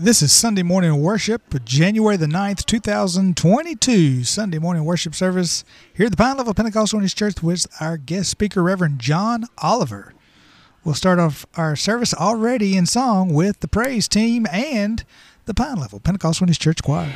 This is Sunday morning worship, January the 9th, 2022. Sunday morning worship service here at the Pine Level Pentecostal Unity Church with our guest speaker, Reverend John Oliver. We'll start off our service already in song with the praise team and the Pine Level Pentecostal Unity Church Choir.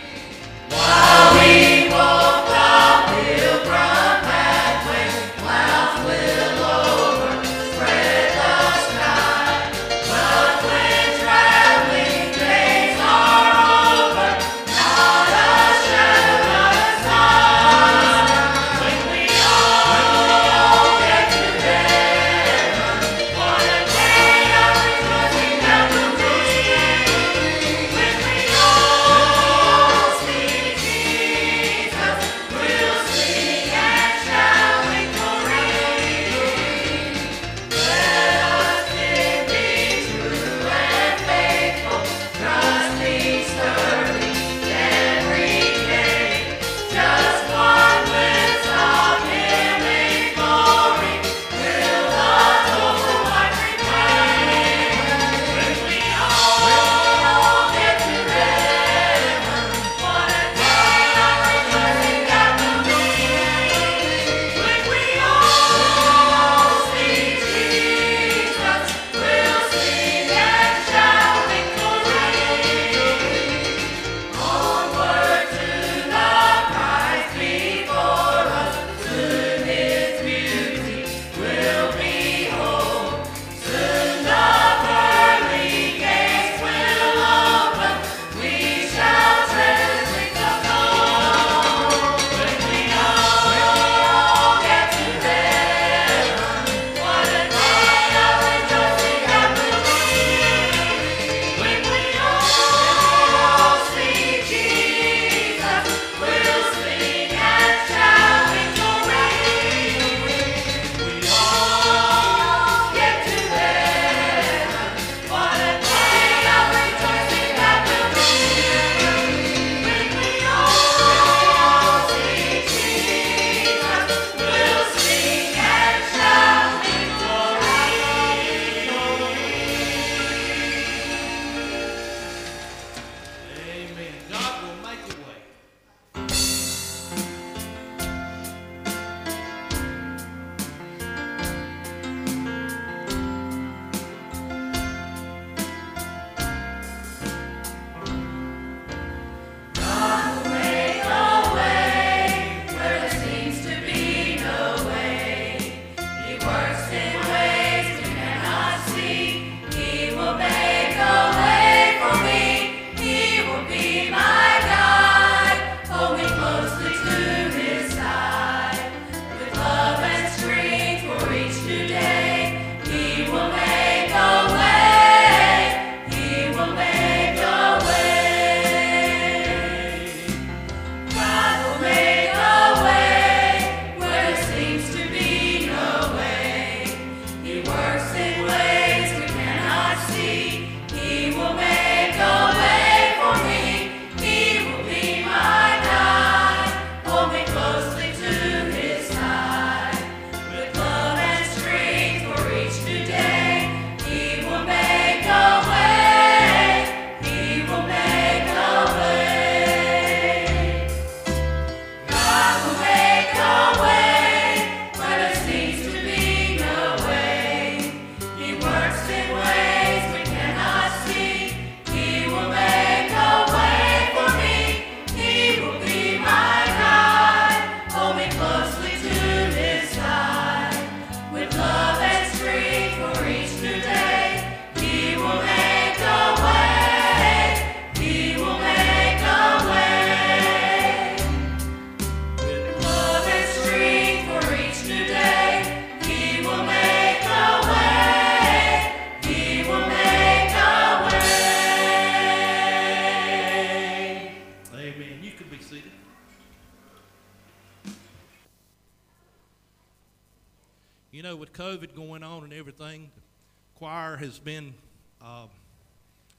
COVID going on and everything, the choir has been uh,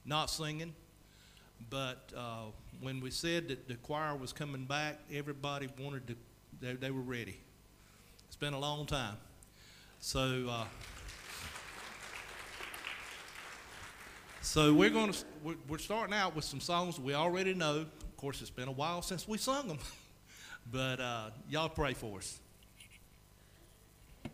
not singing. But uh, when we said that the choir was coming back, everybody wanted to, they, they were ready. It's been a long time. So, uh, so we're going to, we're, we're starting out with some songs we already know. Of course, it's been a while since we sung them. but uh, y'all pray for us.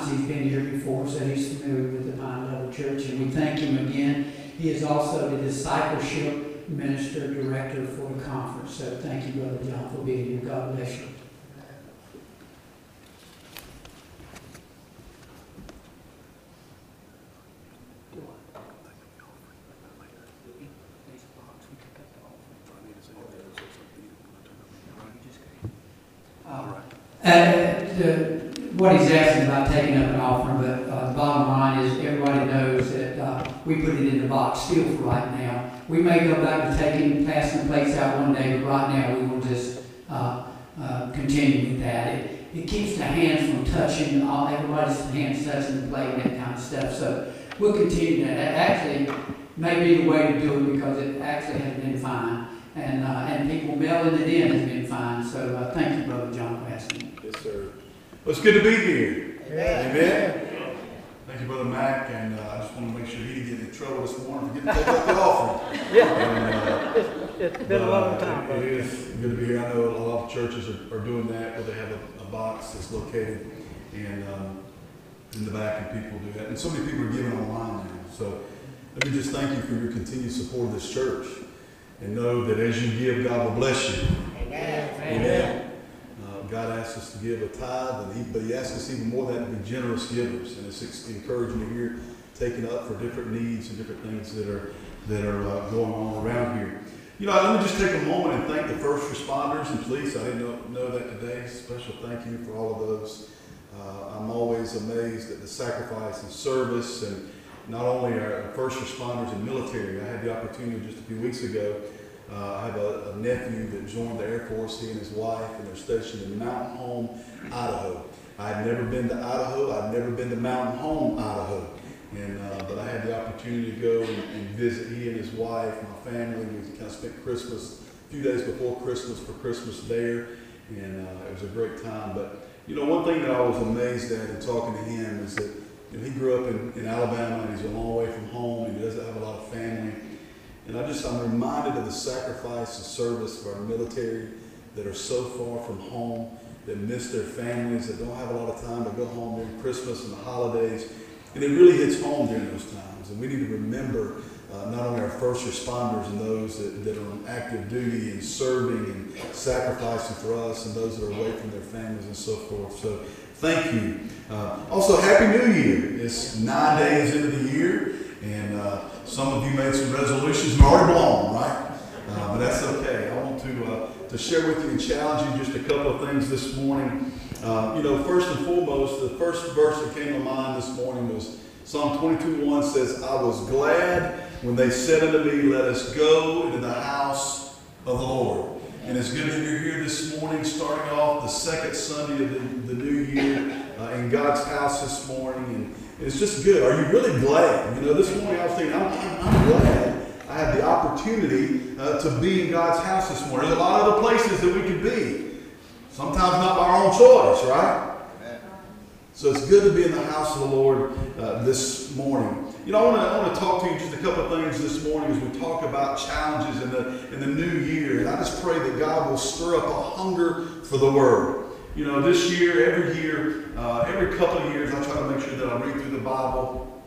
times. He's been here before, so he's familiar with the Pine Level Church, and we thank him again. He is also the discipleship minister director for the conference. So thank you, Brother John, for being here. God bless you. Uh, the, what he's asking about taking up an offering, but uh, the bottom line is everybody knows that uh, we put it in the box still for right now. We may go back to taking, passing plates out one day, but right now we will just uh, uh, continue with that. It, it keeps the hands from touching, all, everybody's hands touching the plate and that kind of stuff. So we'll continue that. That actually may be the way to do it because it actually has been fine. And, uh, and people mailing it in has been fine. So uh, thank you, Brother John, for asking. Yes, sir. Well, it's good to be here. Amen. Thank you, Brother Mac, and uh, I just want to make sure he didn't get in trouble this morning for getting to take up the offering. Yeah. It's been a long time, It brother. is good to be here. I know a lot of churches are, are doing that, where they have a, a box that's located and, um, in the back, and people do that. And so many people are giving online now. So let me just thank you for your continued support of this church, and know that as you give, God will bless you. Amen. Uh, God asks us to give a tithe, and he, but He asks us even more than that to be generous givers. And it's encouraging to hear taken up for different needs and different things that are that are uh, going on around here. You know, let me just take a moment and thank the first responders and police. I didn't know, know that today. Special thank you for all of those. Uh, I'm always amazed at the sacrifice and service, and not only our first responders and military. I had the opportunity just a few weeks ago uh, I have a, a nephew that joined the Air Force, he and his wife, and they're stationed in Mountain Home, Idaho. I had never been to Idaho, I'd never been to Mountain Home, Idaho. And, uh, but I had the opportunity to go and, and visit he and his wife, my family. We kind of spent Christmas, a few days before Christmas for Christmas there. And uh, it was a great time. But, you know, one thing that I was amazed at in talking to him is that you know, he grew up in, in Alabama and he's a long way from home and he doesn't have a lot of family. And I just, I'm reminded of the sacrifice and service of our military that are so far from home, that miss their families, that don't have a lot of time to go home during Christmas and the holidays. And it really hits home during those times. And we need to remember uh, not only our first responders and those that, that are on active duty and serving and sacrificing for us and those that are away from their families and so forth. So thank you. Uh, also, Happy New Year. It's nine days into the year. And uh, some of you made some resolutions and already blown, right? Uh, but that's okay. I want to uh, to share with you and challenge you just a couple of things this morning. Uh, you know, first and foremost, the first verse that came to mind this morning was Psalm 22:1 says, "I was glad when they said unto me, Let us go into the house of the Lord." And it's good that you're here this morning, starting off the second Sunday of the, the new year uh, in God's house this morning. And it's just good. Are you really glad? You know, this morning I was thinking, I'm, I'm, glad I had the opportunity uh, to be in God's house this morning. There's a lot of other places that we could be. Sometimes not by our own choice, right? So it's good to be in the house of the Lord uh, this morning. You know, I want to I want to talk to you just a couple of things this morning as we talk about challenges in the in the new year. And I just pray that God will stir up a hunger for the Word. You know, this year, every year, uh, every couple of years, I try to make sure that I read through the Bible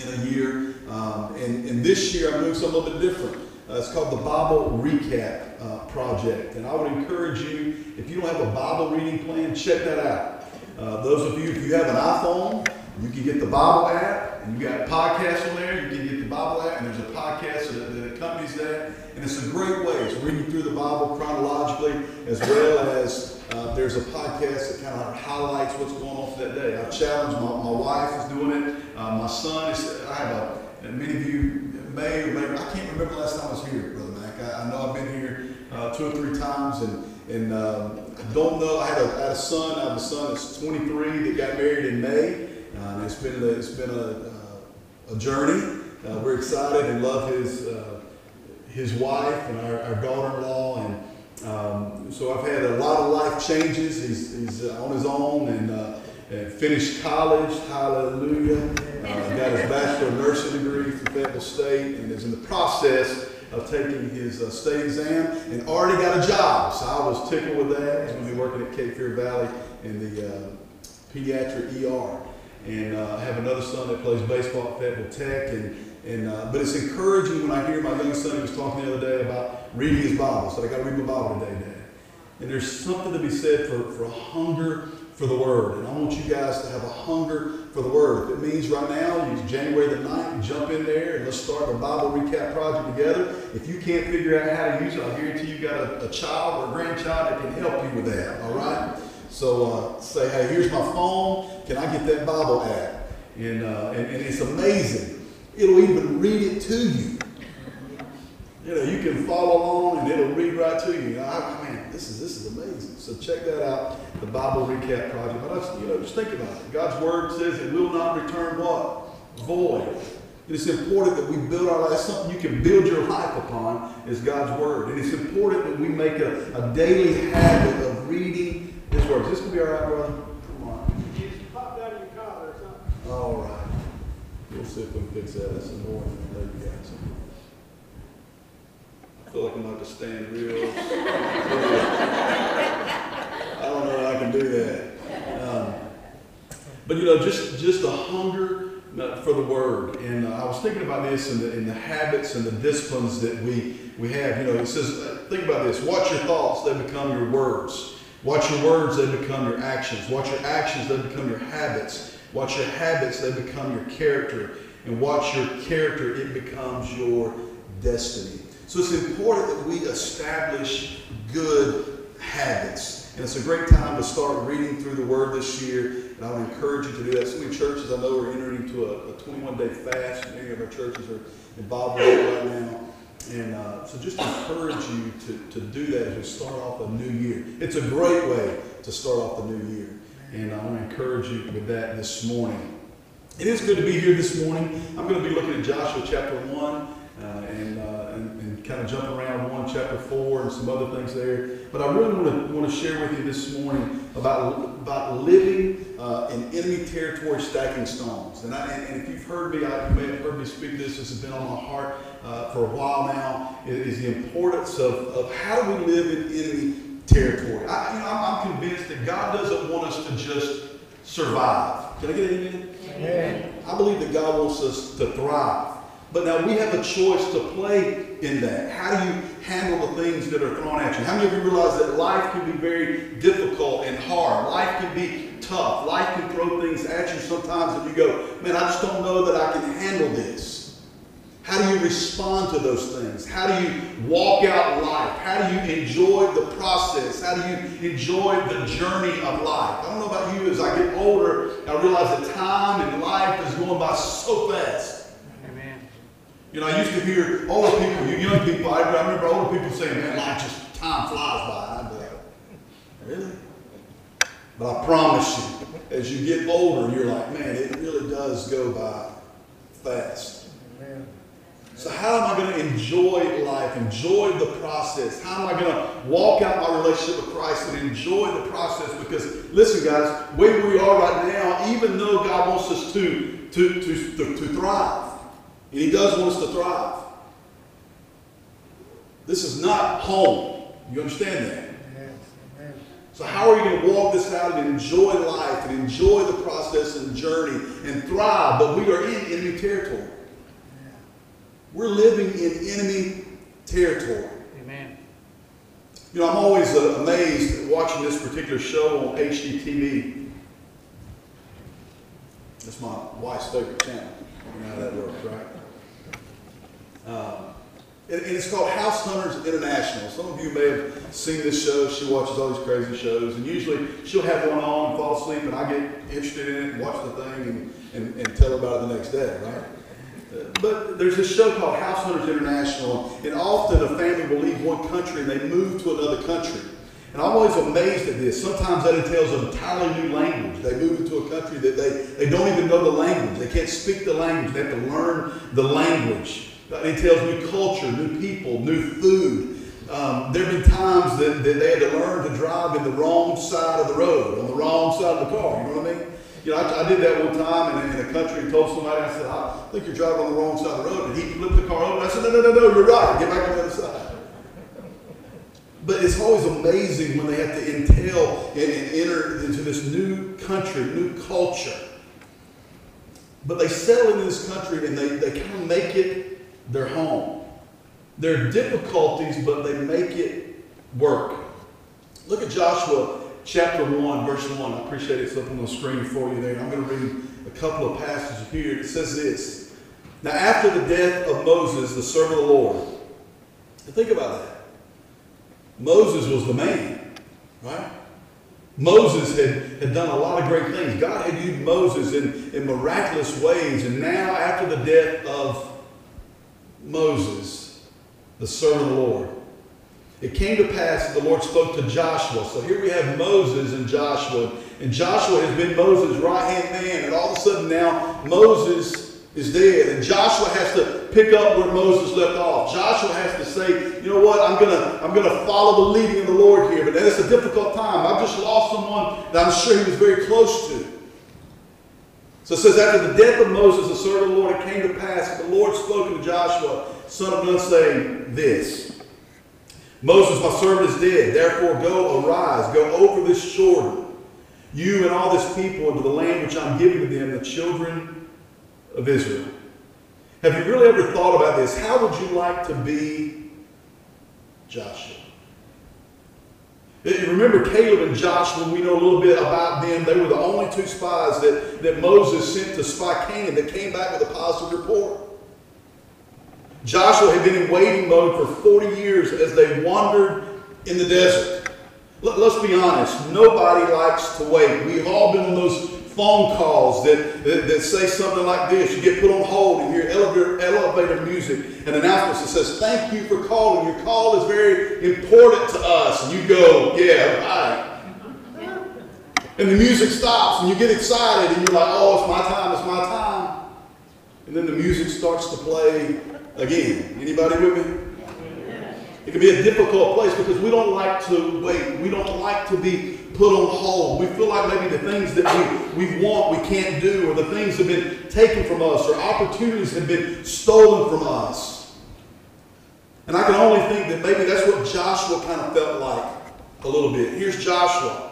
in a year. Um, and, and this year, I'm doing something a little bit different. Uh, it's called the Bible Recap uh, Project. And I would encourage you, if you don't have a Bible reading plan, check that out. Uh, those of you, if you have an iPhone, you can get the Bible app, and you got podcasts on there. You can get the Bible app, and there's a podcast that, that accompanies that. And it's a great way. It's reading through the Bible chronologically, as well as uh, there's a podcast that kind of highlights what's going on for that day. I challenge my, my wife is doing it. Uh, my son is. I have a. Many of you May or May, I can't remember last time I was here, Brother Mac. I, I know I've been here uh, two or three times, and and um, I don't know. I had, a, I had a son. I have a son that's 23 that got married in May. Uh, it's been a, it's been a, uh, a journey. We're excited and love his his wife and our, our daughter-in-law, and um, so I've had a lot of life changes. He's, he's uh, on his own and, uh, and finished college. Hallelujah. Uh, got his bachelor of nursing degree from Fayetteville State and is in the process of taking his uh, state exam and already got a job. So I was tickled with that. He's going to be working at Cape Fear Valley in the uh, pediatric ER. And uh, I have another son that plays baseball at Fayetteville Tech. And, and, uh, but it's encouraging when I hear my young son, he was talking the other day about reading his Bible. So I got to read my Bible today, Dad. And there's something to be said for, for a hunger for the Word. And I want you guys to have a hunger for the Word. If it means right now, it's January the 9th, jump in there and let's start the Bible Recap Project together. If you can't figure out how to use it, I guarantee you got a, a child or a grandchild that can help you with that, all right? So uh, say, hey, here's my phone. Can I get that Bible app? And, uh, and, and it's amazing. It'll even read it to you. You know, you can follow along and it'll read right to you. I, man, this is this is amazing. So check that out, the Bible Recap Project. But just, you know, just think about it. God's Word says it will not return what? Void. It is important that we build our life. Something you can build your life upon is God's Word. And it's important that we make a, a daily habit of reading His Word. Is this going to be all right, brother? Come on. Just popped out of your collar or something. All right. We'll see if we can fix that. That's annoying. There you go. I feel like I'm about to stand real. I don't know if I can do that. Um, but you know, just just the hunger for the word, and uh, I was thinking about this and the, and the habits and the disciplines that we we have. You know, it says, uh, think about this: watch your thoughts; they become your words. Watch your words; they become your actions. Watch your actions; they become your habits. Watch your habits; they become your character. And watch your character; it becomes your destiny. So it's important that we establish good habits. And it's a great time to start reading through the Word this year. And I would encourage you to do that. So many churches I know are entering into a, a 21 day fast. Many of our churches are involved right now. And uh, so just encourage you to, to do that as start off a new year. It's a great way to start off the new year. And I want to encourage you with that this morning. It is good to be here this morning. I'm going to be looking at Joshua chapter 1 uh, and, uh, and, and kind of jumping around 1 chapter 4 and some other things there. But I really want to, want to share with you this morning about, about living uh, in enemy territory stacking stones. And, I, and if you've heard me, I, you may have heard me speak this, this has been on my heart uh, for a while now, is the importance of, of how do we live in enemy territory. I, you know, I'm, I'm convinced that God doesn't want us to just survive. Can I get an amen? I believe that God wants us to thrive. But now we have a choice to play in that. How do you handle the things that are thrown at you? How many of you realize that life can be very difficult and hard? Life can be tough. Life can throw things at you sometimes and you go, man, I just don't know that I can handle this. How do you respond to those things? How do you walk out life? How do you enjoy the process? How do you enjoy the journey of life? I don't know about you, as I get older, I realize that time and life is going by so fast. Amen. You know, I used to hear older people, you young people, I, remember older people saying, man, life just, time flies by. I'd be like, really? But I promise you, as you get older, you're like, man, it really does go by fast. So how am I going to enjoy life, enjoy the process? How am I going to walk out my relationship with Christ and enjoy the process? Because listen, guys, where we are right now, even though God wants us to, to, to, to, to thrive, and He does want us to thrive, this is not home. You understand that? So how are you going to walk this out and enjoy life and enjoy the process and journey and thrive? But we are in enemy territory. We're living in enemy territory. Amen. You know, I'm always uh, amazed at watching this particular show on HGTV. That's my wife's favorite channel. You know how that works, right? Um, and, and it's called House Hunters International. Some of you may have seen this show. She watches all these crazy shows, and usually she'll have one on and fall asleep, and I get interested in it and watch the thing and, and, and tell her about it the next day, right? But there's this show called House Hunters International, and often a family will leave one country and they move to another country. And I'm always amazed at this. Sometimes that entails an entirely new language. They move into a country that they, they don't even know the language. They can't speak the language. They have to learn the language. That entails new culture, new people, new food. Um, there have been times that, that they had to learn to drive in the wrong side of the road, on the wrong side of the car. You know what I mean? You know, I, I did that one time in, in a country and told somebody, I said, I think you're driving on the wrong side of the road. And he flipped the car over. I said, no, no, no, no, you're right. Get back on the other side. But it's always amazing when they have to entail and, and enter into this new country, new culture. But they settle into this country and they, they kind of make it their home. There are difficulties, but they make it work. Look at Joshua chapter 1, verse 1. I appreciate it's up on the screen for you there. I'm going to read a couple of passages here. It says this Now, after the death of Moses, the servant of the Lord, think about that. Moses was the man, right? Moses had, had done a lot of great things. God had used Moses in, in miraculous ways. And now, after the death of Moses, the servant of the Lord, it came to pass that the Lord spoke to Joshua. So here we have Moses and Joshua. And Joshua has been Moses' right hand man. And all of a sudden now, Moses is dead. And Joshua has to pick up where Moses left off. Joshua has to say, you know what, I'm gonna, I'm gonna follow the leading of the Lord here. But it's a difficult time. I've just lost someone that I'm sure he was very close to. So it says, after the death of Moses, the servant of the Lord, it came to pass that the Lord spoke to Joshua, son of Nun, saying, This. Moses, my servant, is dead. Therefore, go, arise, go over this Jordan, you and all this people, into the land which I'm giving to them, the children of Israel. Have you really ever thought about this? How would you like to be Joshua? Remember Caleb and Joshua, we know a little bit about them. They were the only two spies that, that Moses sent to spy Canaan that came back with a positive report. Joshua had been in waiting mode for 40 years as they wandered in the desert. Let, us be honest, nobody likes to wait. We've all been on those phone calls that, that, that say something like this. You get put on hold and hear elevator, elevator music and announcements that says, Thank you for calling. Your call is very important to us. And you go, Yeah, right. And the music stops and you get excited and you're like, Oh, it's my time, it's my time. And then the music starts to play again. Anybody with me? It can be a difficult place because we don't like to wait. We don't like to be put on hold. We feel like maybe the things that we, we want we can't do, or the things have been taken from us, or opportunities have been stolen from us. And I can only think that maybe that's what Joshua kind of felt like a little bit. Here's Joshua.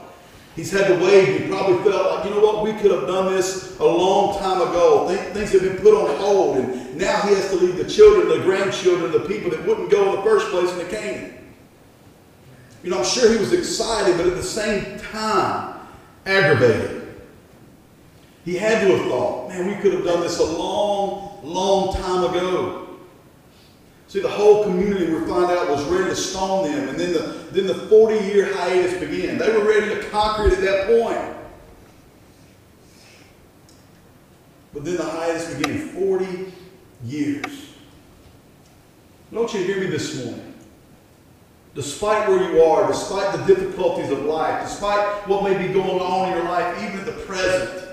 He's had to wait. He probably felt like, you know what, we could have done this a long time ago. Things have been put on hold, and now he has to lead the children, the grandchildren, the people that wouldn't go in the first place into Canaan. You know, I'm sure he was excited, but at the same time, aggravated. He had to have thought, man, we could have done this a long, long time ago. See, the whole community, we find out, was ready to stone them. And then the, then the 40 year hiatus began. They were ready to conquer it at that point. But then the hiatus began 40 years. Want you hear me this morning. Despite where you are, despite the difficulties of life, despite what may be going on in your life, even at the present,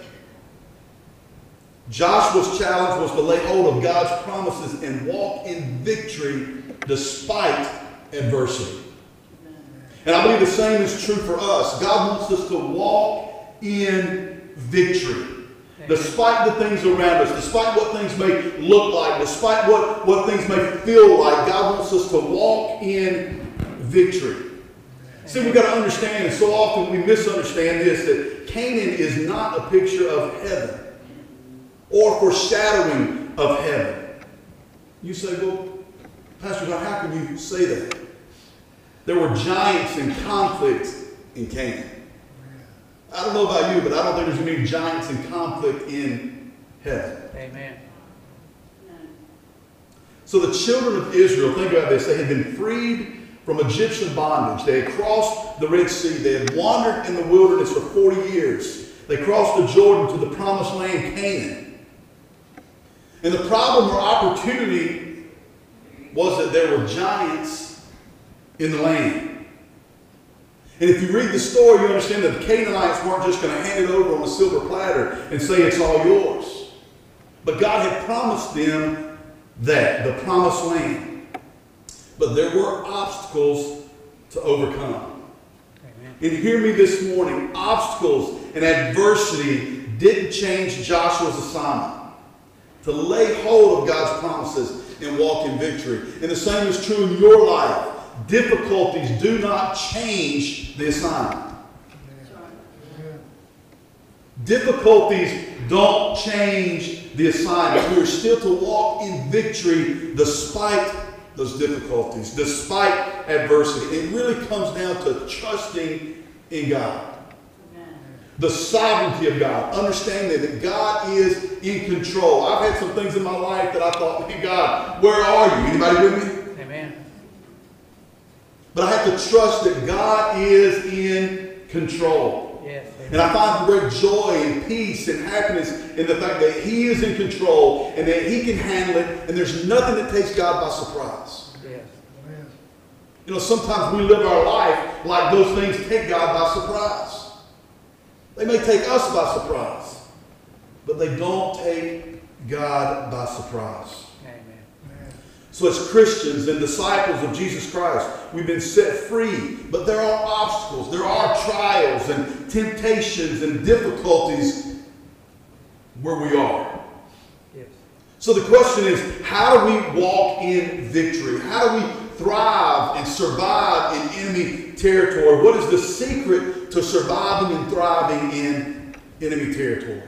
Joshua's challenge was to lay hold of God's promises and walk in victory despite adversity. And I believe the same is true for us. God wants us to walk in victory. Despite the things around us, despite what things may look like, despite what, what things may feel like, God wants us to walk in victory. See, we've got to understand, and so often we misunderstand this, that Canaan is not a picture of heaven or foreshadowing of heaven. You say, well, Pastor how can you say that? There were giants in conflict in Canaan. I don't know about you, but I don't think there's going to be giants in conflict in heaven. Amen. So the children of Israel, think about this, they had been freed from Egyptian bondage. They had crossed the Red Sea. They had wandered in the wilderness for 40 years. They crossed the Jordan to the promised land, Canaan. And the problem or opportunity was that there were giants in the land. And if you read the story, you understand that the Canaanites weren't just going to hand it over on a silver platter and say it's all yours. But God had promised them that, the promised land. But there were obstacles to overcome. And hear me this morning obstacles and adversity didn't change Joshua's assignment to lay hold of God's promises and walk in victory. And the same is true in your life. Difficulties do not change the assignment. Difficulties don't change the assignment. We are still to walk in victory despite those difficulties, despite adversity. It really comes down to trusting in God. The sovereignty of God, understanding that God is in control. I've had some things in my life that I thought, man, God, where are you? Anybody with me? Amen. But I have to trust that God is in control. Yes. And I find great joy and peace and happiness in the fact that He is in control and that He can handle it, and there's nothing that takes God by surprise. Yes. You know, sometimes we live our life like those things take God by surprise. They may take us by surprise, but they don't take God by surprise. Amen. So, as Christians and disciples of Jesus Christ, we've been set free, but there are obstacles, there are trials and temptations and difficulties where we are. Yes. So, the question is how do we walk in victory? How do we thrive and survive in enemy territory? What is the secret to surviving and thriving in enemy territory?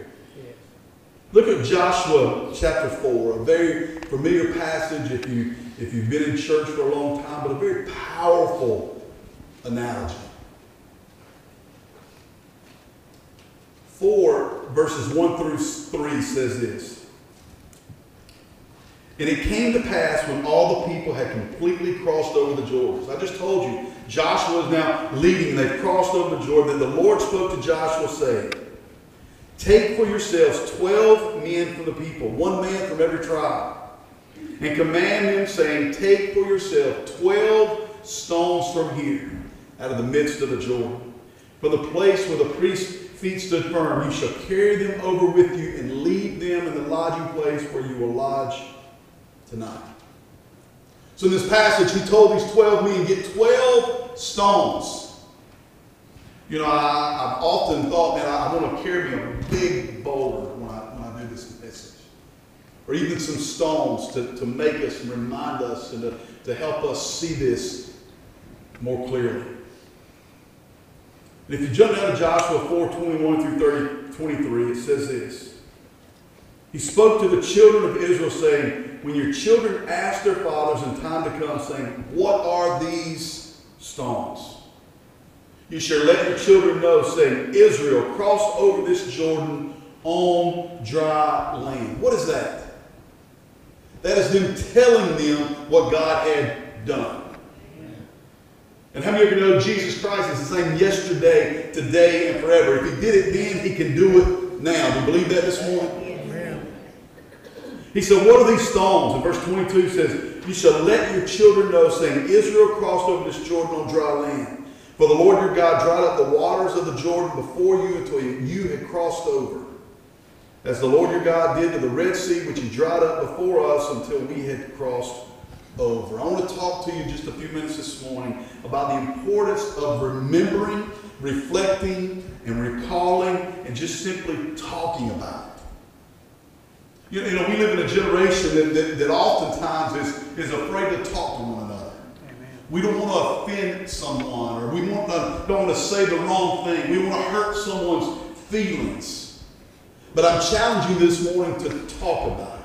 Look at Joshua chapter 4, a very familiar passage if, you, if you've been in church for a long time, but a very powerful analogy. 4 verses 1 through 3 says this. And it came to pass when all the people had completely crossed over the Jordan. I just told you, Joshua is now leading. They've crossed over Jordan. Then the Lord spoke to Joshua, saying, Take for yourselves twelve men from the people, one man from every tribe, and command them, saying, Take for yourself twelve stones from here, out of the midst of the Jordan. From the place where the priest's feet stood firm, you shall carry them over with you and leave them in the lodging place where you will lodge tonight. So in this passage, he told these 12 men, get 12 stones. You know, I, I've often thought, man, I, I want to carry me a big boulder when I, when I do this message. Or even some stones to, to make us and remind us and to, to help us see this more clearly. And if you jump down to Joshua 4 21 through 30, 23, it says this. He spoke to the children of Israel, saying, When your children ask their fathers in time to come, saying, What are these stones? You shall let your children know, saying, Israel crossed over this Jordan on dry land. What is that? That is them telling them what God had done. And how many of you know Jesus Christ is the same yesterday, today, and forever? If he did it then, he can do it now. Do you believe that this morning? He said, What are these stones? And verse 22 says, You shall let your children know, saying, Israel crossed over this Jordan on dry land. For the Lord your God dried up the waters of the Jordan before you until you had crossed over. As the Lord your God did to the Red Sea, which he dried up before us until we had crossed over. I want to talk to you just a few minutes this morning about the importance of remembering, reflecting, and recalling, and just simply talking about it. You know, you know, we live in a generation that, that, that oftentimes is, is afraid to talk to one another. Amen. We don't want to offend someone, or we want to, don't want to say the wrong thing. We want to hurt someone's feelings. But I'm challenging you this morning to talk about it.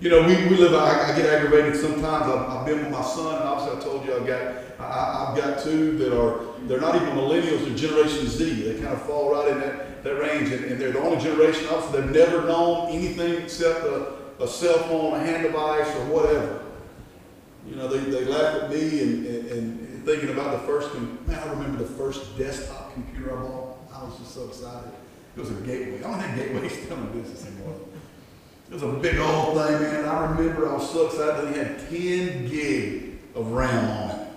You know, we, we live, I, I get aggravated sometimes. I've, I've been with my son, and obviously I told you I've got, I, I've got two that are, they're not even millennials, they're Generation Z. They kind of fall right in that, that range, and, and they're the only generation, obviously, they've never known anything except a, a cell phone, a hand device, or whatever. You know, they, they laugh at me and, and, and thinking about the first, man, I remember the first desktop computer I bought. I was just so excited. It was a gateway. I don't think gateway's still in business anymore. It was a big old thing, man. I remember I was so excited that he had 10 gig of RAM on it.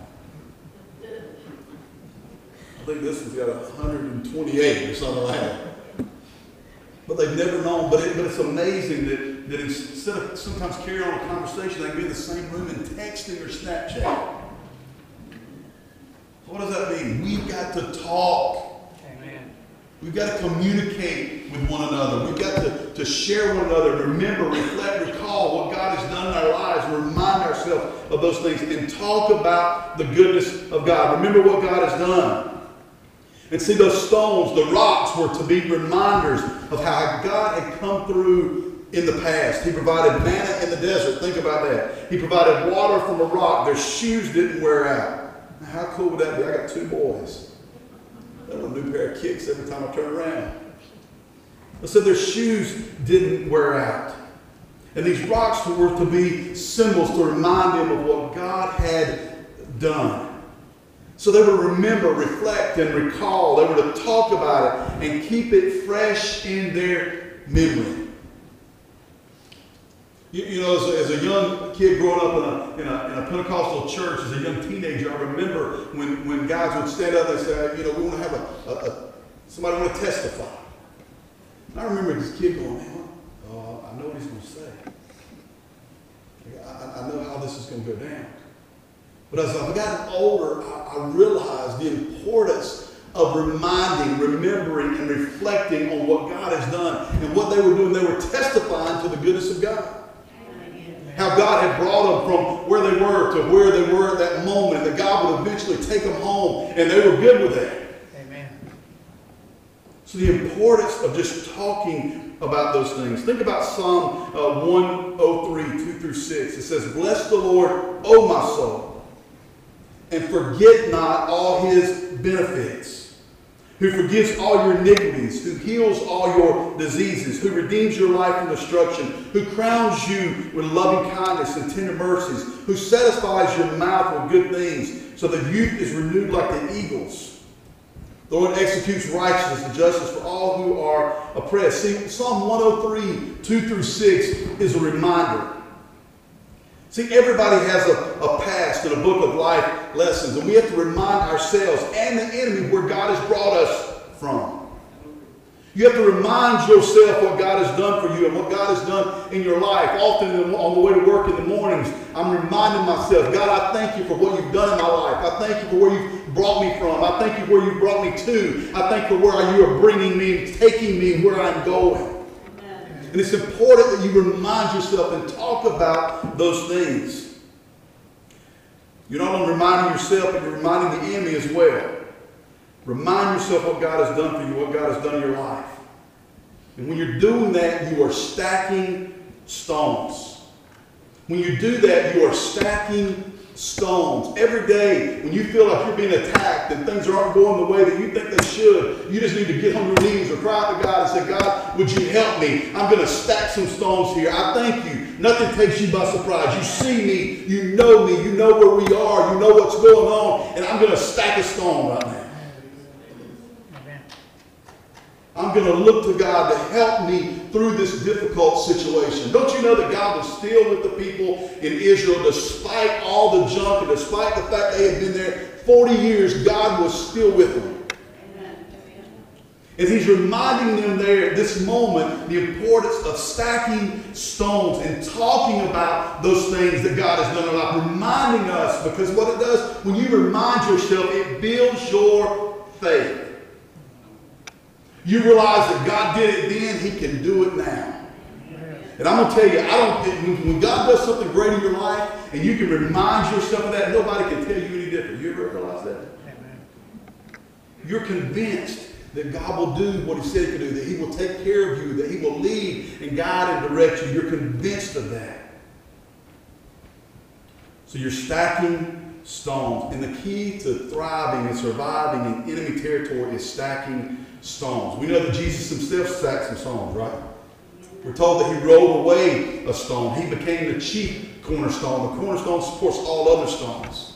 I think this one's got 128 or something like that. But they've never known. But, it, but it's amazing that, that instead of sometimes carrying on a conversation, they can be in the same room and texting or Snapchat. What does that mean? We've got to talk. Amen. We've got to communicate with one another. We've got to, to share one another, remember, reflect, recall what God has done in our lives, remind ourselves of those things, and talk about the goodness of God. Remember what God has done. And see, those stones, the rocks, were to be reminders of how God had come through in the past. He provided manna in the desert. Think about that. He provided water from a rock. Their shoes didn't wear out. How cool would that be? I got two boys. They want a new pair of kicks every time I turn around. I said their shoes didn't wear out. And these rocks were to be symbols to remind them of what God had done. So they would remember, reflect, and recall. They were to talk about it and keep it fresh in their memory. You, you know, as a, as a young kid growing up in a, in, a, in a Pentecostal church, as a young teenager, I remember when, when guys would stand up and say, you know, we want to have a, a, a somebody want to testify. And I remember this kid going, man, uh, I know what he's going to say. I, I know how this is going to go down. But as I've gotten older, I, I realized the importance of reminding, remembering, and reflecting on what God has done. And what they were doing, they were testifying to the goodness of God. How God had brought them from where they were to where they were at that moment, that God would eventually take them home, and they were good with that. Amen. So the importance of just talking about those things. Think about Psalm uh, 103, 2 through 6. It says, Bless the Lord, O my soul, and forget not all his benefits, who forgives all your iniquities, who heals all your diseases, who redeems your life from destruction, who crowns you with loving kindness and tender mercies, who satisfies your mouth with good things, so that youth is renewed like the eagles. The Lord executes righteousness and justice for all who are oppressed. See, Psalm 103, 2 through 6 is a reminder. See, everybody has a, a past and a book of life lessons, and we have to remind ourselves and the enemy where God has brought us from. You have to remind yourself what God has done for you and what God has done in your life. Often on the way to work in the mornings, I'm reminding myself, God, I thank you for what you've done in my life. I thank you for where you've brought me from. I thank you for where you brought me to. I thank you for where you are bringing me and taking me and where I'm going. And it's important that you remind yourself and talk about those things. You're not only reminding yourself, but you're reminding the enemy as well. Remind yourself what God has done for you, what God has done in your life. And when you're doing that, you are stacking stones. When you do that, you are stacking stones. Every day, when you feel like you're being attacked and things aren't going the way that you think they should, you just need to get on your knees or cry to God and say, God, would you help me? I'm going to stack some stones here. I thank you. Nothing takes you by surprise. You see me, you know me, you know where we are, you know what's going on, and I'm going to stack a stone right now. I'm going to look to God to help me through this difficult situation. Don't you know that God was still with the people in Israel despite all the junk and despite the fact they had been there 40 years, God was still with them. And he's reminding them there at this moment the importance of stacking stones and talking about those things that God has done in our life, reminding us because what it does, when you remind yourself, it builds your faith. You realize that God did it then, He can do it now. And I'm going to tell you, I don't. When when God does something great in your life, and you can remind yourself of that, nobody can tell you any different. You ever realize that? Amen. You're convinced that God will do what He said He could do, that He will take care of you, that He will lead and guide and direct you. You're convinced of that. So you're stacking stones. And the key to thriving and surviving in enemy territory is stacking stones. We know that Jesus himself stacked some stones, right? We're told that he rolled away a stone. He became the chief cornerstone. The cornerstone supports all other stones.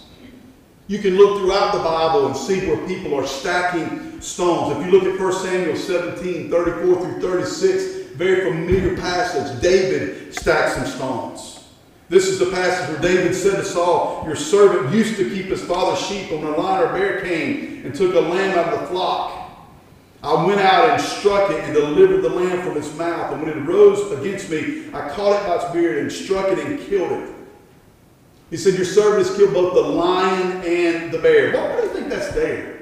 You can look throughout the Bible and see where people are stacking stones. If you look at 1 Samuel 17, 34 through 36, very familiar passage. David stacks some stones. This is the passage where David said to Saul, Your servant used to keep his father's sheep, when a lion or bear came and took a lamb out of the flock, I went out and struck it and delivered the lamb from its mouth. And when it rose against me, I caught it by its beard and struck it and killed it. He said, Your servant has killed both the lion and the bear. Why do you think that's there?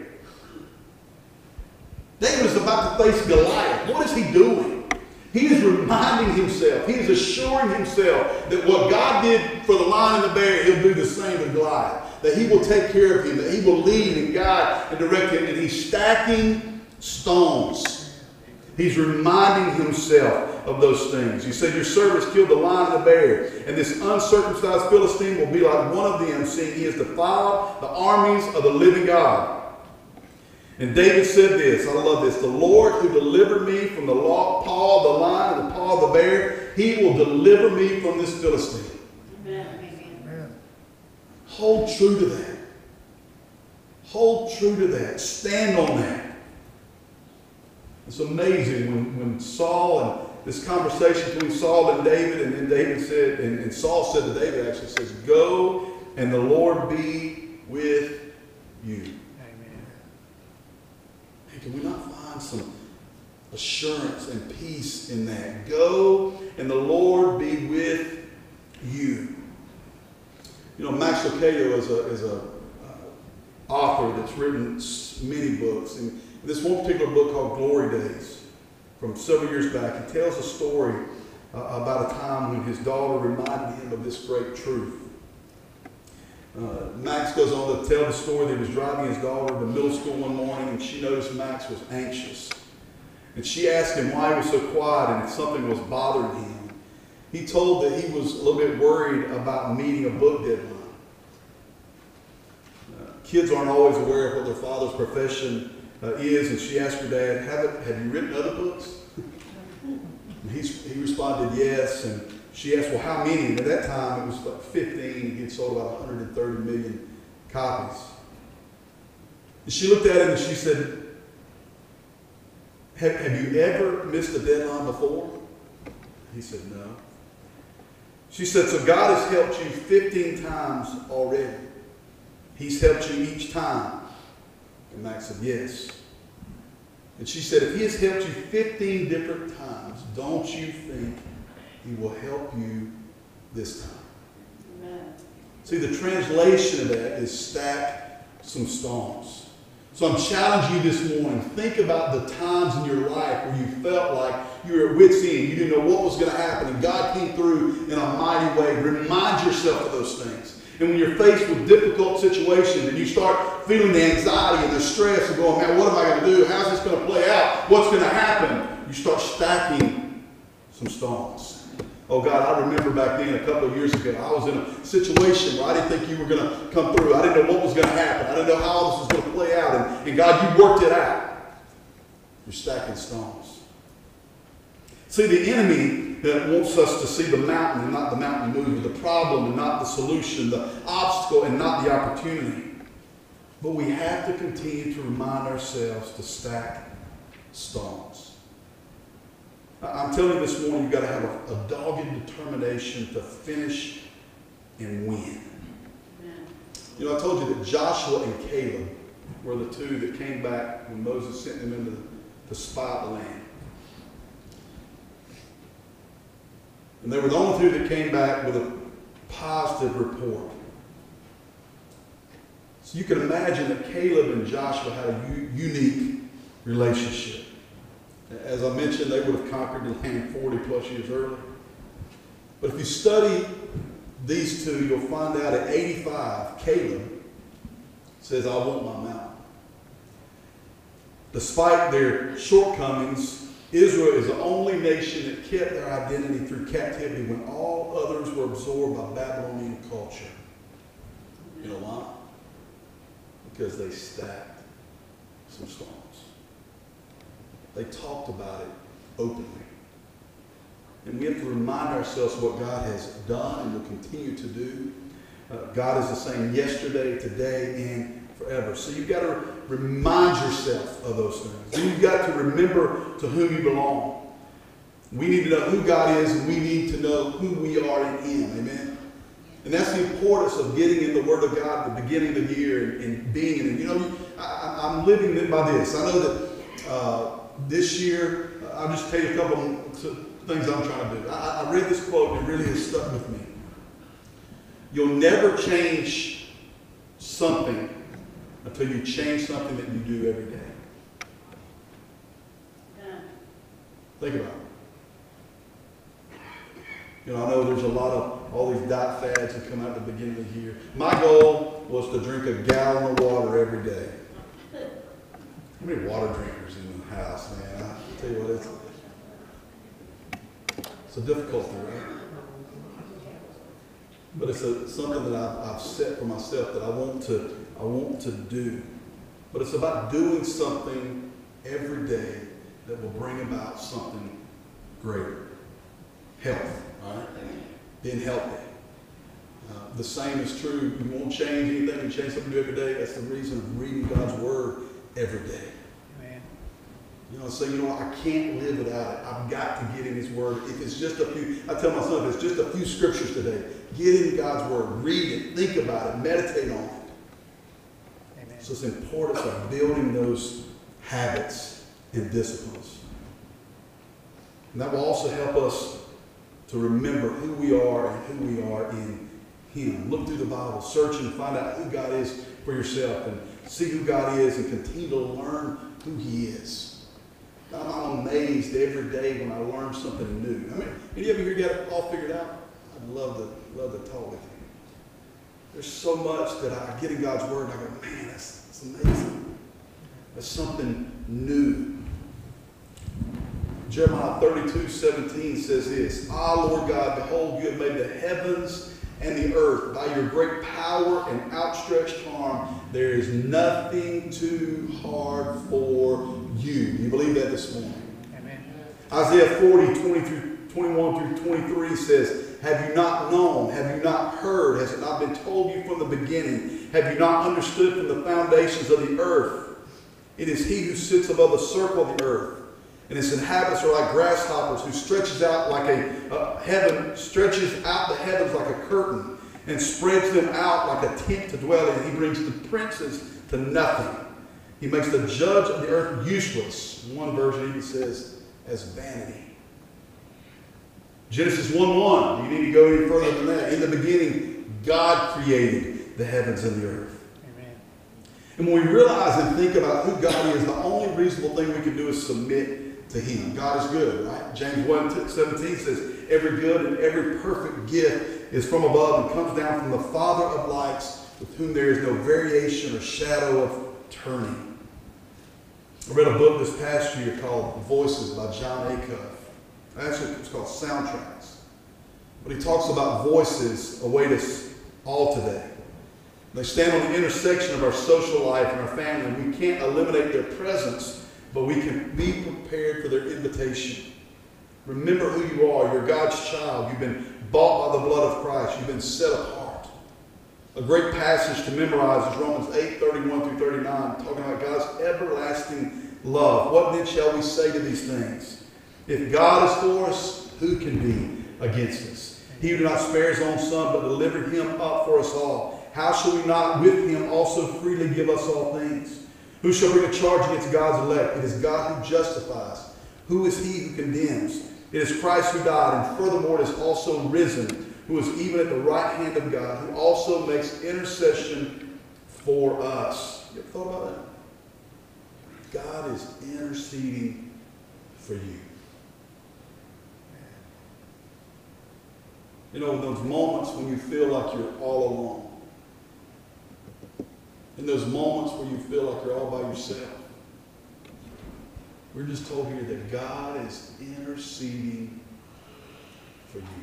David is about to face Goliath. What is he doing? He is reminding himself, he is assuring himself that what God did for the lion and the bear, he'll do the same with Goliath. That he will take care of him, that he will lead and guide and direct him. And he's stacking stones. He's reminding himself of those things. He said, Your servants killed the lion and the bear, and this uncircumcised Philistine will be like one of them, seeing he has defiled the armies of the living God. And David said this, I love this, the Lord who delivered me from the law, paw of the lion and the paw of the bear, he will deliver me from this Philistine. Hold true to that. Hold true to that. Stand on that. It's amazing when, when Saul and this conversation between Saul and David, and then David said, and, and Saul said to David actually says, Go and the Lord be with you. Can we not find some assurance and peace in that? Go and the Lord be with you. You know, Max Lucado is a, is a uh, author that's written many books. And this one particular book called Glory Days from several years back, he tells a story uh, about a time when his daughter reminded him of this great truth. Uh, Max goes on to tell the story that he was driving his daughter to middle school one morning and she noticed Max was anxious. And she asked him why he was so quiet and if something was bothering him. He told that he was a little bit worried about meeting a book deadline. Uh, kids aren't always aware of what their father's profession uh, is, and she asked her dad, have, it, have you written other books? He responded, yes. And she asked, well, how many? And at that time, it was like 15. He had sold about 130 million copies. And she looked at him and she said, have, have you ever missed a deadline before? He said, no. She said, so God has helped you 15 times already. He's helped you each time. And Max said, yes. And she said, if he has helped you 15 different times, don't you think he will help you this time? See, the translation of that is stack some stones. So I'm challenging you this morning. Think about the times in your life where you felt like you were at wit's end. You didn't know what was going to happen, and God came through in a mighty way. Remind yourself of those things. And when you're faced with difficult situations and you start feeling the anxiety and the stress and going, man, what am I going to do? How's this going to play out? What's going to happen? You start stacking some stones. Oh God, I remember back then a couple of years ago, I was in a situation where I didn't think you were going to come through. I didn't know what was going to happen. I didn't know how all this was going to play out. And, and God, you worked it out. You're stacking stones. See, the enemy that wants us to see the mountain and not the mountain move, the problem and not the solution, the obstacle and not the opportunity. But we have to continue to remind ourselves to stack stones. I'm telling you this morning, you've got to have a, a dogged determination to finish and win. You know, I told you that Joshua and Caleb were the two that came back when Moses sent them into to spy the land. And they were the only two that came back with a positive report. So you can imagine that Caleb and Joshua had a u- unique relationship. As I mentioned, they would have conquered the land 40 plus years earlier. But if you study these two, you'll find out at 85, Caleb says, I want my mountain. Despite their shortcomings, Israel is the only nation that kept their identity through captivity when all others were absorbed by Babylonian culture. You know why? Because they stacked some stones. They talked about it openly. And we have to remind ourselves what God has done and will continue to do. Uh, God is the same yesterday, today, and forever. So you've got to remind yourself of those things. Then you've got to remember to whom you belong. We need to know who God is, and we need to know who we are in Him. Amen. And that's the importance of getting in the Word of God at the beginning of the year and, and being in it. You know, I, I'm living by this. I know that uh, this year, I'll just tell you a couple of things I'm trying to do. I, I read this quote and it really has stuck with me. You'll never change something until you change something that you do every day. Think about it. You know, I know there's a lot of all these diet fads that come out at the beginning of the year. My goal was to drink a gallon of water every day. How many water drinkers in the house, man? I tell you what, it's it's a difficulty, right? But it's a, something that I've, I've set for myself that I want to I want to do. But it's about doing something every day that will bring about something greater. Health, right? Being healthy. Uh, the same is true. You won't change anything. You change something new every day. That's the reason of reading God's Word every day. You know, say, you know what, I can't live without it. I've got to get in His Word. If it's just a few, I tell my son, if it's just a few scriptures today, get in God's Word, read it, think about it, meditate on it. Amen. So it's importance of building those habits and disciplines. And that will also help us to remember who we are and who we are in Him. Look through the Bible, search and find out who God is for yourself and see who God is and continue to learn who He is. I'm, amazed every day when I learn something new. I mean, any of you here got it all figured out? I'd love to, love to talk with you. There's so much that I get in God's Word and I go, man, that's, that's amazing. That's something new. Jeremiah 32, 17 says this Ah, Lord God, behold, you have made the heavens and the earth. By your great power and outstretched arm, there is nothing too hard for you. Do you believe that this morning? Amen. Isaiah 40, 20 through 21 through 23 says, Have you not known? Have you not heard? Has it not been told you from the beginning? Have you not understood from the foundations of the earth? It is he who sits above the circle of the earth, and its inhabitants are like grasshoppers, who stretches out like a uh, heaven, stretches out the heavens like a curtain, and spreads them out like a tent to dwell in. He brings the princes to nothing. He makes the judge of the earth useless. One version even says, as vanity. Genesis 1 1. You need to go any further than that. In the beginning, God created the heavens and the earth. Amen. And when we realize and think about who God is, the only reasonable thing we can do is submit to Him. God is good, right? James 1 17 says, Every good and every perfect gift is from above and comes down from the Father of lights, with whom there is no variation or shadow of turning. I read a book this past year called Voices by Jon Acuff. Actually, it's called Soundtracks. But he talks about voices await us all today. They stand on the intersection of our social life and our family. We can't eliminate their presence, but we can be prepared for their invitation. Remember who you are. You're God's child. You've been bought by the blood of Christ. You've been set apart. A great passage to memorize is Romans 8, 31 through 39, talking about God's everlasting love. What then shall we say to these things? If God is for us, who can be against us? He who did not spare his own son, but delivered him up for us all. How shall we not with him also freely give us all things? Who shall bring a charge against God's elect? It is God who justifies. Who is he who condemns? It is Christ who died, and furthermore is also risen, who is even at the right hand of God, who also makes intercession for us. You ever thought about that? God is interceding for you. You know, in those moments when you feel like you're all alone, in those moments where you feel like you're all by yourself, we're just told here that God is interceding for you.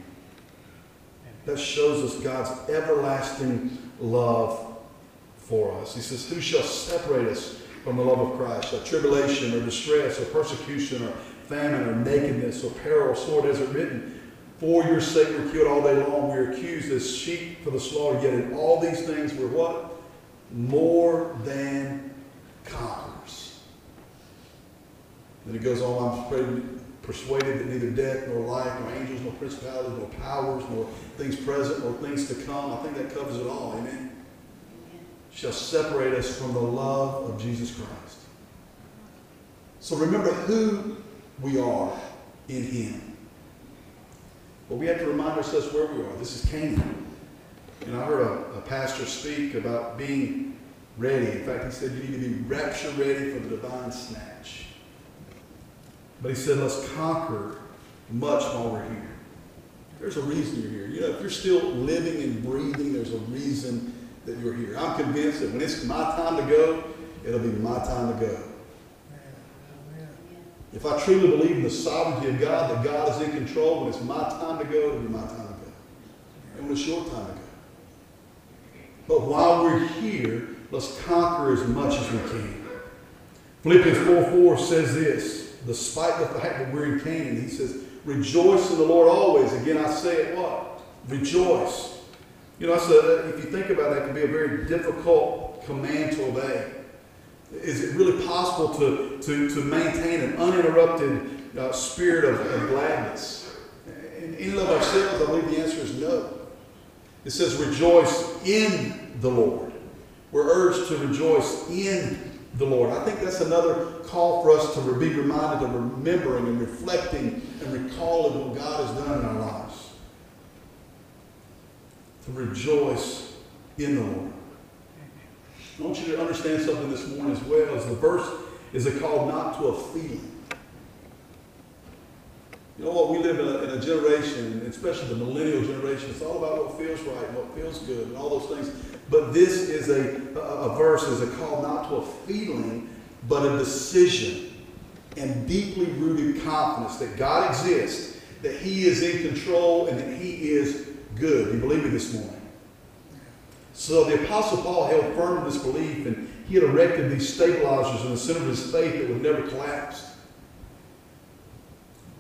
That shows us God's everlasting love for us. He says, Who shall separate us from the love of Christ? Shall tribulation or distress or persecution or famine or nakedness or peril or sword, as it written? For your sake we're killed all day long. We're accused as sheep for the slaughter. Yet in all these things we're what? More than conquerors. Then it goes on, I'm persuaded that neither death, nor life, nor angels, nor principalities, nor powers, nor things present, nor things to come. I think that covers it all. Amen. Shall separate us from the love of Jesus Christ. So remember who we are in Him. But we have to remind ourselves where we are. This is Canaan. And I heard a, a pastor speak about being ready. In fact, he said you need to be rapture ready for the divine snatch. But he said, let's conquer much while we're here. There's a reason you're here. You know, if you're still living and breathing, there's a reason that you're here. I'm convinced that when it's my time to go, it'll be my time to go. If I truly believe in the sovereignty of God, that God is in control, when it's my time to go, it'll be my time to go. And when it's your time to go. But while we're here, let's conquer as much as we can. Philippians 4 4 says this, despite the fact that we're in Canaan, he says, Rejoice in the Lord always. Again, I say it what? Rejoice. You know, so if you think about that, it can be a very difficult command to obey. Is it really possible to, to, to maintain an uninterrupted uh, spirit of, of gladness? In, in and of ourselves, I believe the answer is no. It says, rejoice in the Lord. We're urged to rejoice in the Lord. I think that's another call for us to be reminded of remembering and reflecting and recalling what God has done in our lives. To rejoice in the Lord. I want you to understand something this morning as well. As the verse is a call not to a feeling. You know what? We live in a, in a generation, especially the millennial generation. It's all about what feels right and what feels good and all those things. But this is a, a, verse is a call not to a feeling, but a decision and deeply rooted confidence that God exists, that He is in control, and that He is good. You believe me this morning? So the Apostle Paul held firm to this belief, and he had erected these stabilizers in the center of his faith that would never collapse.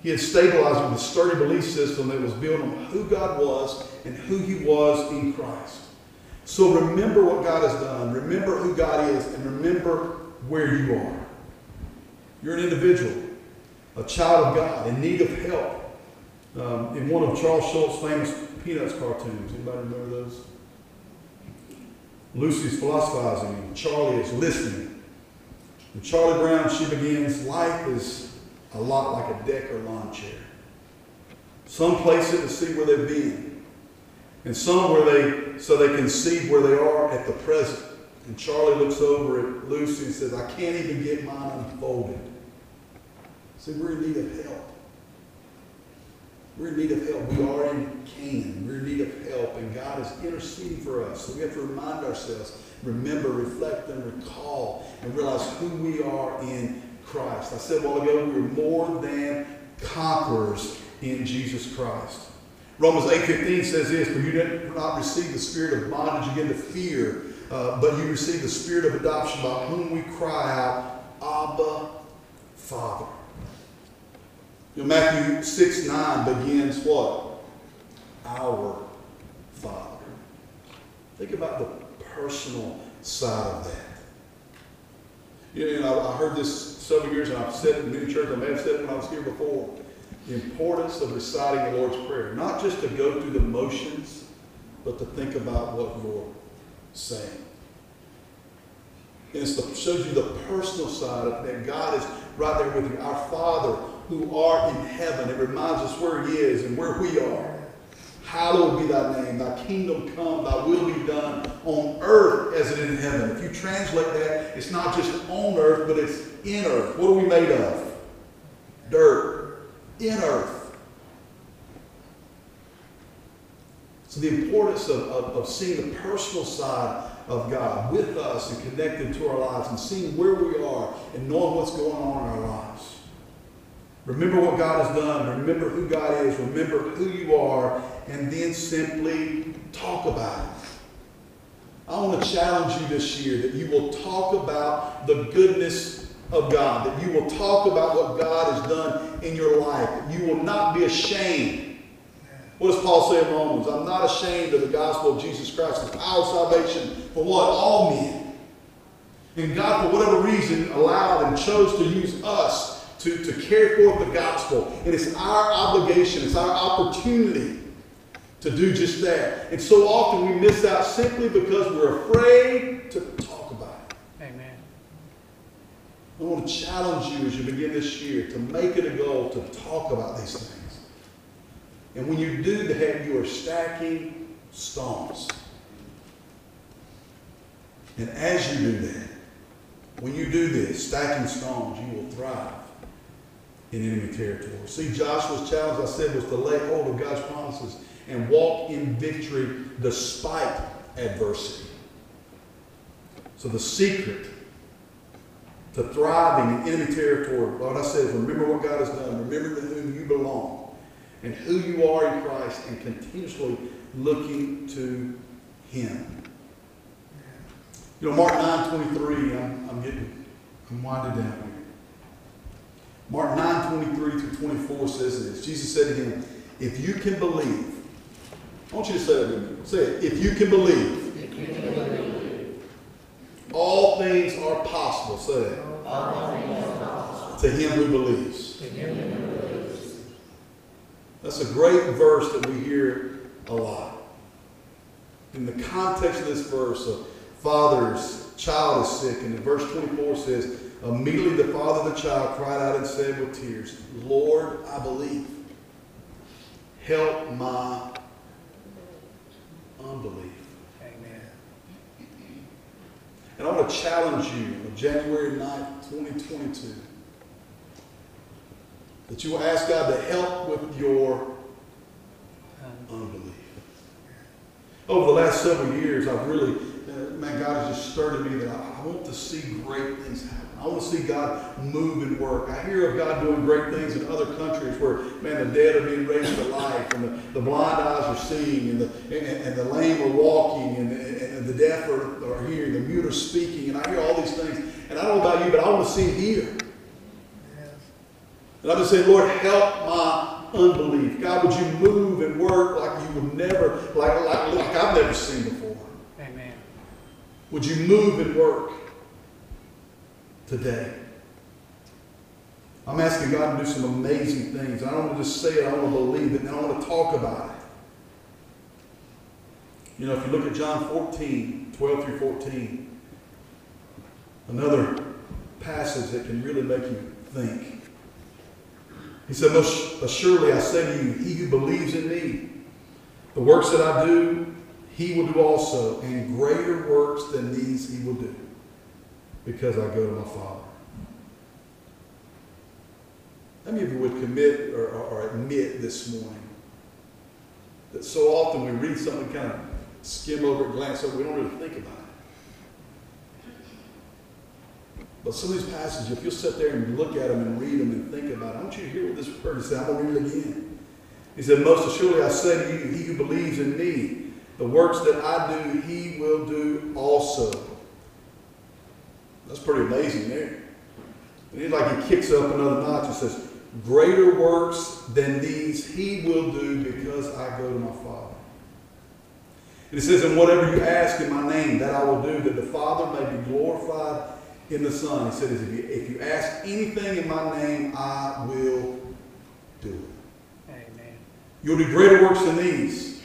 He had stabilized with a sturdy belief system that was built on who God was and who he was in Christ. So remember what God has done, remember who God is, and remember where you are. You're an individual, a child of God, in need of help. Um, in one of Charles Schulz's famous Peanuts cartoons, anybody remember those? Lucy's philosophizing, and Charlie is listening. And Charlie Brown, she begins, life is a lot like a deck or lawn chair. Some place it to see where they've been, and some where they so they can see where they are at the present. And Charlie looks over at Lucy and says, I can't even get mine unfolded. See, we're in need of help. We're in need of help. We are in Canaan. We're in need of help, and God is interceding for us. So we have to remind ourselves, remember, reflect, and recall, and realize who we are in Christ. I said a while ago, we're more than conquerors in Jesus Christ. Romans 8.15 says this, For you did not receive the spirit of bondage again to fear, uh, but you received the spirit of adoption by whom we cry out, Abba, Father. You know, Matthew 6, 9 begins what? Our Father. Think about the personal side of that. You know, I heard this several years, and I've said it in many churches. I may have said it when I was here before. The importance of reciting the Lord's Prayer. Not just to go through the motions, but to think about what you're saying. And it shows you the personal side of that God is right there with you. Our Father who art in heaven. It reminds us where He is and where we are. Hallowed be thy name. Thy kingdom come. Thy will be done on earth as it is in heaven. If you translate that, it's not just on earth, but it's in earth. What are we made of? Dirt. In earth. So the importance of, of, of seeing the personal side of God with us and connected to our lives and seeing where we are and knowing what's going on in our lives. Remember what God has done. Remember who God is. Remember who you are. And then simply talk about it. I want to challenge you this year that you will talk about the goodness of God, that you will talk about what God has done in your life, you will not be ashamed. What does Paul say in Romans? I'm not ashamed of the gospel of Jesus Christ, the power of salvation for what? All men. And God, for whatever reason, allowed and chose to use us to, to carry forth the gospel. And it's our obligation, it's our opportunity to do just that. And so often we miss out simply because we're afraid to talk. I want to challenge you as you begin this year to make it a goal to talk about these things. And when you do that, you are stacking stones. And as you do that, when you do this, stacking stones, you will thrive in enemy territory. See, Joshua's challenge, I said, was to lay hold of God's promises and walk in victory despite adversity. So the secret to thriving in enemy territory, what I said remember what God has done, remember to whom you belong, and who you are in Christ, and continuously looking to Him. You know, Mark 9 23, I'm, I'm getting, I'm winding down here. Mark 9 23 through 24 says this Jesus said to him, If you can believe, I want you to say that with me. Say it. If you can believe, all things are possible. Say. To him who believes. That's a great verse that we hear a lot. In the context of this verse, a father's child is sick, and in verse 24 says, Immediately the father of the child cried out and said with tears, Lord, I believe. Help my unbelief. Amen. And I want to challenge you on January 9th, 2022, that you will ask God to help with your unbelief. Over the last several years, I've really, uh, man, God has just stirred in me that I, I want to see great things happen. I want to see God move and work. I hear of God doing great things in other countries where, man, the dead are being raised to life, and the, the blind eyes are seeing, and the, and, and the lame are walking, and, and, and the deaf are, are hearing, the mute are speaking, and I hear all these things. And I don't know about you, but I want to see it here. And I'm just saying, Lord, help my unbelief. God, would you move and work like you would never, like, like, like I've never seen before? Amen. Would you move and work today? I'm asking God to do some amazing things. I don't want to just say it, I want to believe it, and I want to talk about it. You know, if you look at John 14, 12 through 14, another passage that can really make you think. He said, Most assuredly I say to you, he who believes in me, the works that I do, he will do also, and greater works than these he will do, because I go to my Father. How many of you would commit or, or, or admit this morning that so often we read something, kind of skim over it, glance over, we don't really think about it? But some of these passages, if you'll sit there and look at them and read them and think about it, I want you to hear what this word says. I'm going to read it again. He said, Most assuredly I say to you, he who believes in me, the works that I do, he will do also. That's pretty amazing there. And it's like he kicks up another notch and says, Greater works than these he will do because I go to my Father. And it says, And whatever you ask in my name, that I will do, that the Father may be glorified in the Son. He said, if you, if you ask anything in my name, I will do it. Amen. You'll do greater works than these.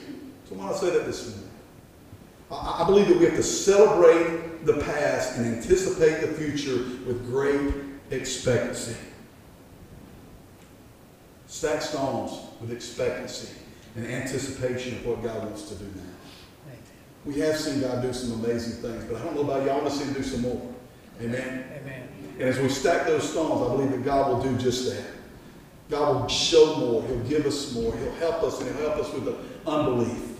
So why don't I say that this morning? I, I believe that we have to celebrate the past and anticipate the future with great expectancy. Stack stones with expectancy and anticipation of what God wants to do now. We have seen God do some amazing things, but I don't know about y'all. I want to see Him do some more. Amen. Amen. And as we stack those stones, I believe that God will do just that. God will show more. He'll give us more. He'll help us, and He'll help us with the unbelief.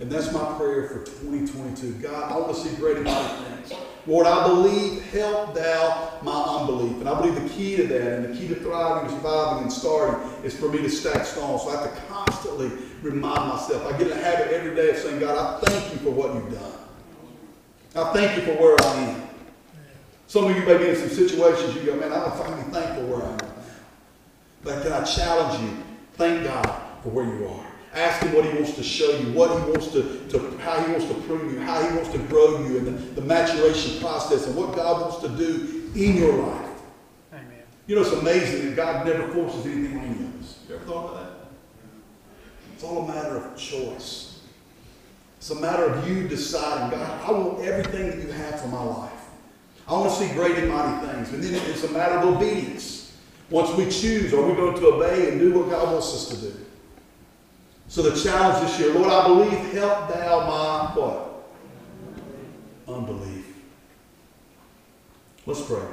And that's my prayer for 2022. God, I want to see great and mighty things. Lord, I believe, help thou my unbelief. And I believe the key to that and the key to thriving, and surviving, and starting is for me to stack stones. So I have to constantly remind myself. I get in a habit every day of saying, God, I thank you for what you've done. I thank you for where I am. Some of you may be in some situations you go, man, I'm finally thankful where I am. But can I challenge you? Thank God for where you are. Ask Him what He wants to show you, what He wants to, to how He wants to prove you, how He wants to grow you, and the, the maturation process, and what God wants to do in your life. Amen. You You know, it's amazing that God never forces anything on any of us. You ever thought about that? It's all a matter of choice. It's a matter of you deciding, God, I want everything that you have for my life. I want to see great and mighty things. And then it's a matter of obedience. Once we choose, are we going to obey and do what God wants us to do? So the challenge this year, Lord, I believe, help thou my what? Unbelief. Let's pray.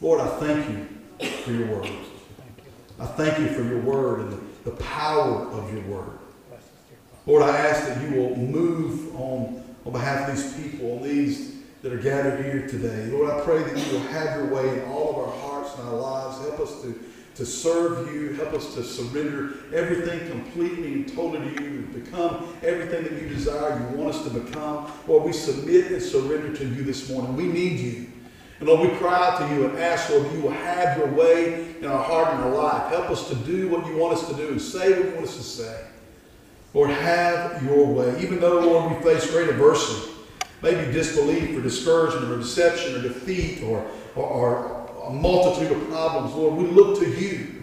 Lord, I thank you for your word. I thank you for your word and the, the power of your word. Lord, I ask that you will move on, on behalf of these people, on these that are gathered here today. Lord, I pray that you will have your way in all of our hearts and our lives. Help us to, to serve you. Help us to surrender everything completely and totally to you, become everything that you desire you want us to become. Lord, we submit and surrender to you this morning. We need you. And Lord, we cry out to you and ask, Lord, you will have your way in our heart and our life. Help us to do what you want us to do and say what you want us to say. Lord, have your way. Even though, Lord, we face great adversity, maybe disbelief or discouragement or deception or defeat or, or, or a multitude of problems, Lord, we look to you.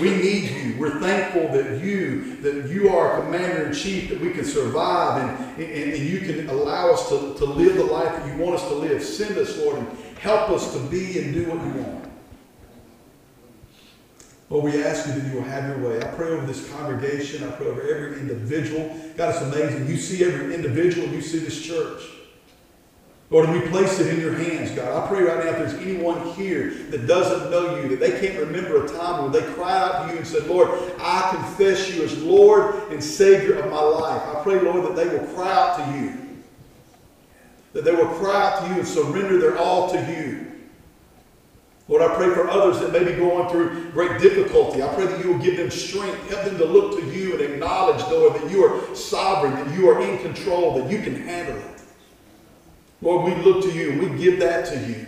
We need you. We're thankful that you, that you are commander in chief, that we can survive and, and, and you can allow us to, to live the life that you want us to live. Send us, Lord, and help us to be and do what you want. Lord, we ask you that you will have your way. I pray over this congregation. I pray over every individual. God, it's amazing. You see every individual. You see this church. Lord, we place it in your hands, God. I pray right now if there's anyone here that doesn't know you, that they can't remember a time when they cried out to you and said, Lord, I confess you as Lord and Savior of my life. I pray, Lord, that they will cry out to you. That they will cry out to you and surrender their all to you. Lord, I pray for others that may be going through great difficulty. I pray that you will give them strength, help them to look to you and acknowledge, Lord, that you are sovereign, that you are in control, that you can handle it. Lord, we look to you and we give that to you.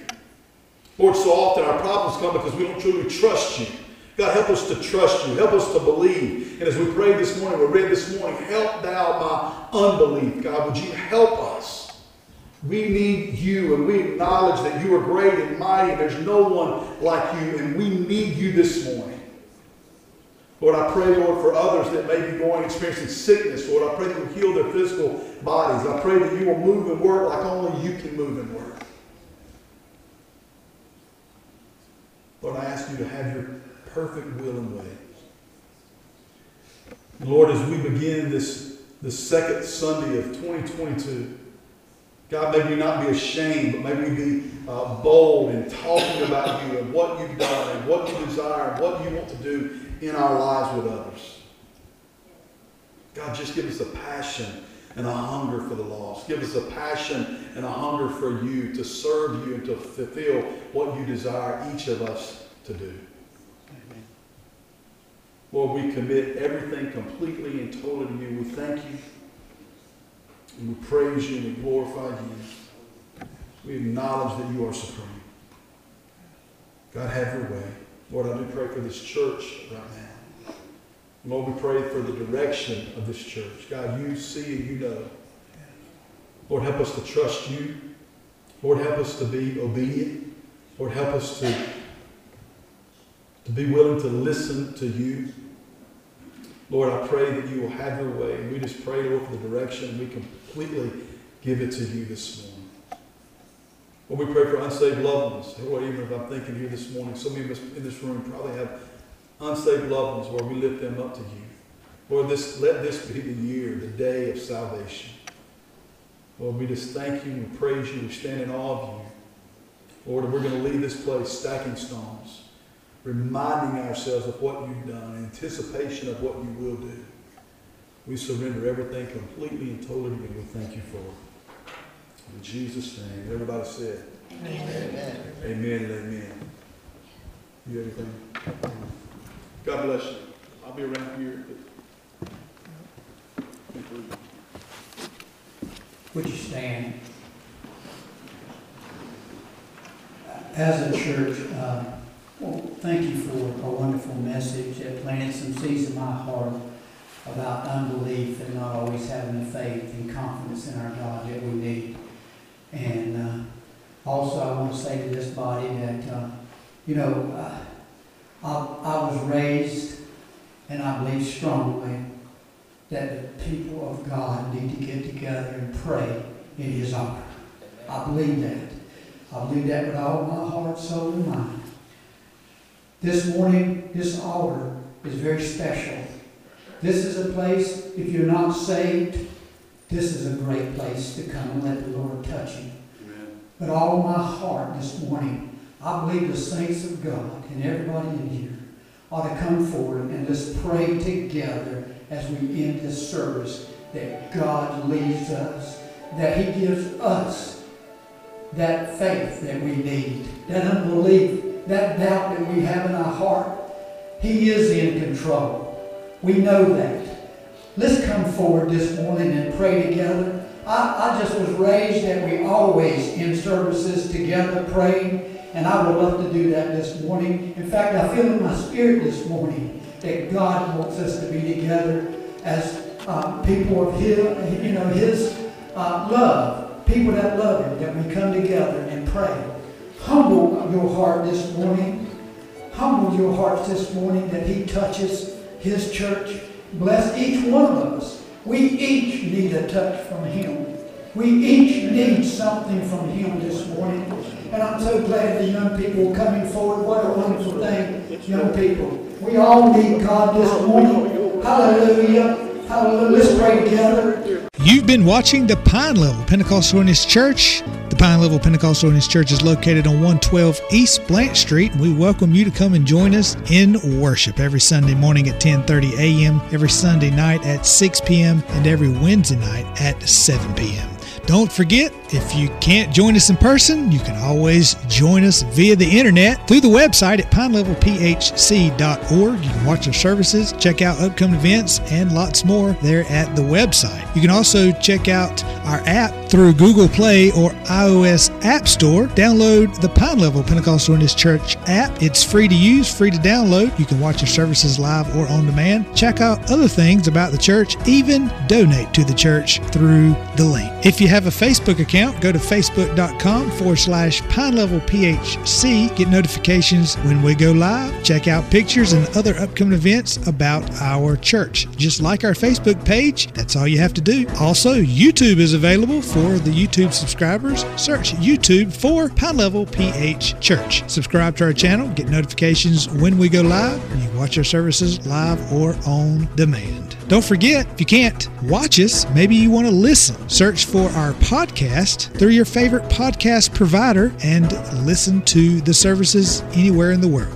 Lord, so often our problems come because we don't truly trust you. God, help us to trust you. Help us to believe. And as we prayed this morning, we read this morning, help thou my unbelief. God, would you help us? We need you and we acknowledge that you are great and mighty and there's no one like you and we need you this morning. Lord, I pray, Lord, for others that may be going experiencing sickness. Lord, I pray that you heal their physical bodies. I pray that you will move and work like only you can move and work. Lord, I ask you to have your perfect will and way. Lord, as we begin this, this second Sunday of 2022, God, may we not be ashamed, but may we be uh, bold in talking about you and what you've done and what you desire and what you want to do in our lives with others. God, just give us a passion and a hunger for the lost. Give us a passion and a hunger for you to serve you and to fulfill what you desire each of us to do. Lord, we commit everything completely and totally to you. We thank you. And we praise you and we glorify you. We acknowledge that you are supreme. God, have your way. Lord, I do pray for this church right now. Lord, we pray for the direction of this church. God, you see and you know. Lord, help us to trust you. Lord, help us to be obedient. Lord, help us to, to be willing to listen to you. Lord, I pray that you will have your way. And we just pray, Lord, for the direction. We completely give it to you this morning. Lord, we pray for unsaved loved ones. Lord, even if I'm thinking here this morning, so many of us in this room probably have unsaved loved ones, Lord, we lift them up to you. Lord, this, let this be the year, the day of salvation. Lord, we just thank you and praise you. We stand in awe of you. Lord, we're going to leave this place stacking stones, reminding ourselves of what you've done, anticipation of what you will do. We surrender everything completely and totally and we thank you for it. In Jesus' name. Everybody said, Amen. Amen and amen. You have anything? God bless you. I'll be around here. Would you stand? As a church, uh, well, thank you for a wonderful message that planted some seeds in my heart about unbelief and not always having the faith and confidence in our God that we need. And uh, also, I want to say to this body that uh, You know, uh, I, I was raised, and I believe strongly, that the people of God need to get together and pray in His honor. I believe that. I believe that with all my heart, soul, and mind. This morning, this altar is very special. This is a place, if you're not saved, this is a great place to come and let the Lord touch you. But all my heart this morning, I believe the saints of God and everybody in here ought to come forward and let's pray together as we end this service that God leads us, that He gives us that faith that we need, that unbelief, that doubt that we have in our heart. He is in control. We know that. Let's come forward this morning and pray together. I, I just was raised that we always end services together praying, and I would love to do that this morning. In fact, I feel in my spirit this morning that God wants us to be together as uh, people of His, you know, His uh, love, people that love Him, that we come together and pray. Humble your heart this morning. Humble your hearts this morning that He touches His church. Bless each one of us. We each need a touch from Him. We each need something from Him this morning. And I'm so glad the young people are coming forward. What a wonderful thing, young people. We all need God this morning. Hallelujah. Hallelujah. Let's pray together. You've been watching the Pine Level Pentecostal Holiness Church. The Pine Level Pentecostal Holiness Church is located on 112 East Blanche Street. and We welcome you to come and join us in worship every Sunday morning at 10:30 a.m., every Sunday night at 6 p.m., and every Wednesday night at 7 p.m. Don't forget, if you can't join us in person, you can always join us via the internet through the website at pinelevelphc.org. You can watch our services, check out upcoming events, and lots more there at the website. You can also check out our app through Google Play or iOS App Store. Download the Pine Level Pentecostal Holiness Church app. It's free to use, free to download. You can watch our services live or on demand. Check out other things about the church, even donate to the church through the link. If you have a Facebook account, go to facebook.com forward slash Pine Level PHC. Get notifications when we go live. Check out pictures and other upcoming events about our church. Just like our Facebook page, that's all you have to do. Also, YouTube is available for the YouTube subscribers. Search YouTube for Pine Level PH Church. Subscribe to our channel, get notifications when we go live, and you watch our services live or on demand. Don't forget, if you can't watch us, maybe you want to listen. Search for our podcast through your favorite podcast provider and listen to the services anywhere in the world.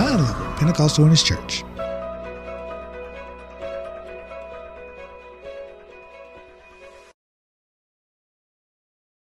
Pine Level Pentecostal Holiness Church.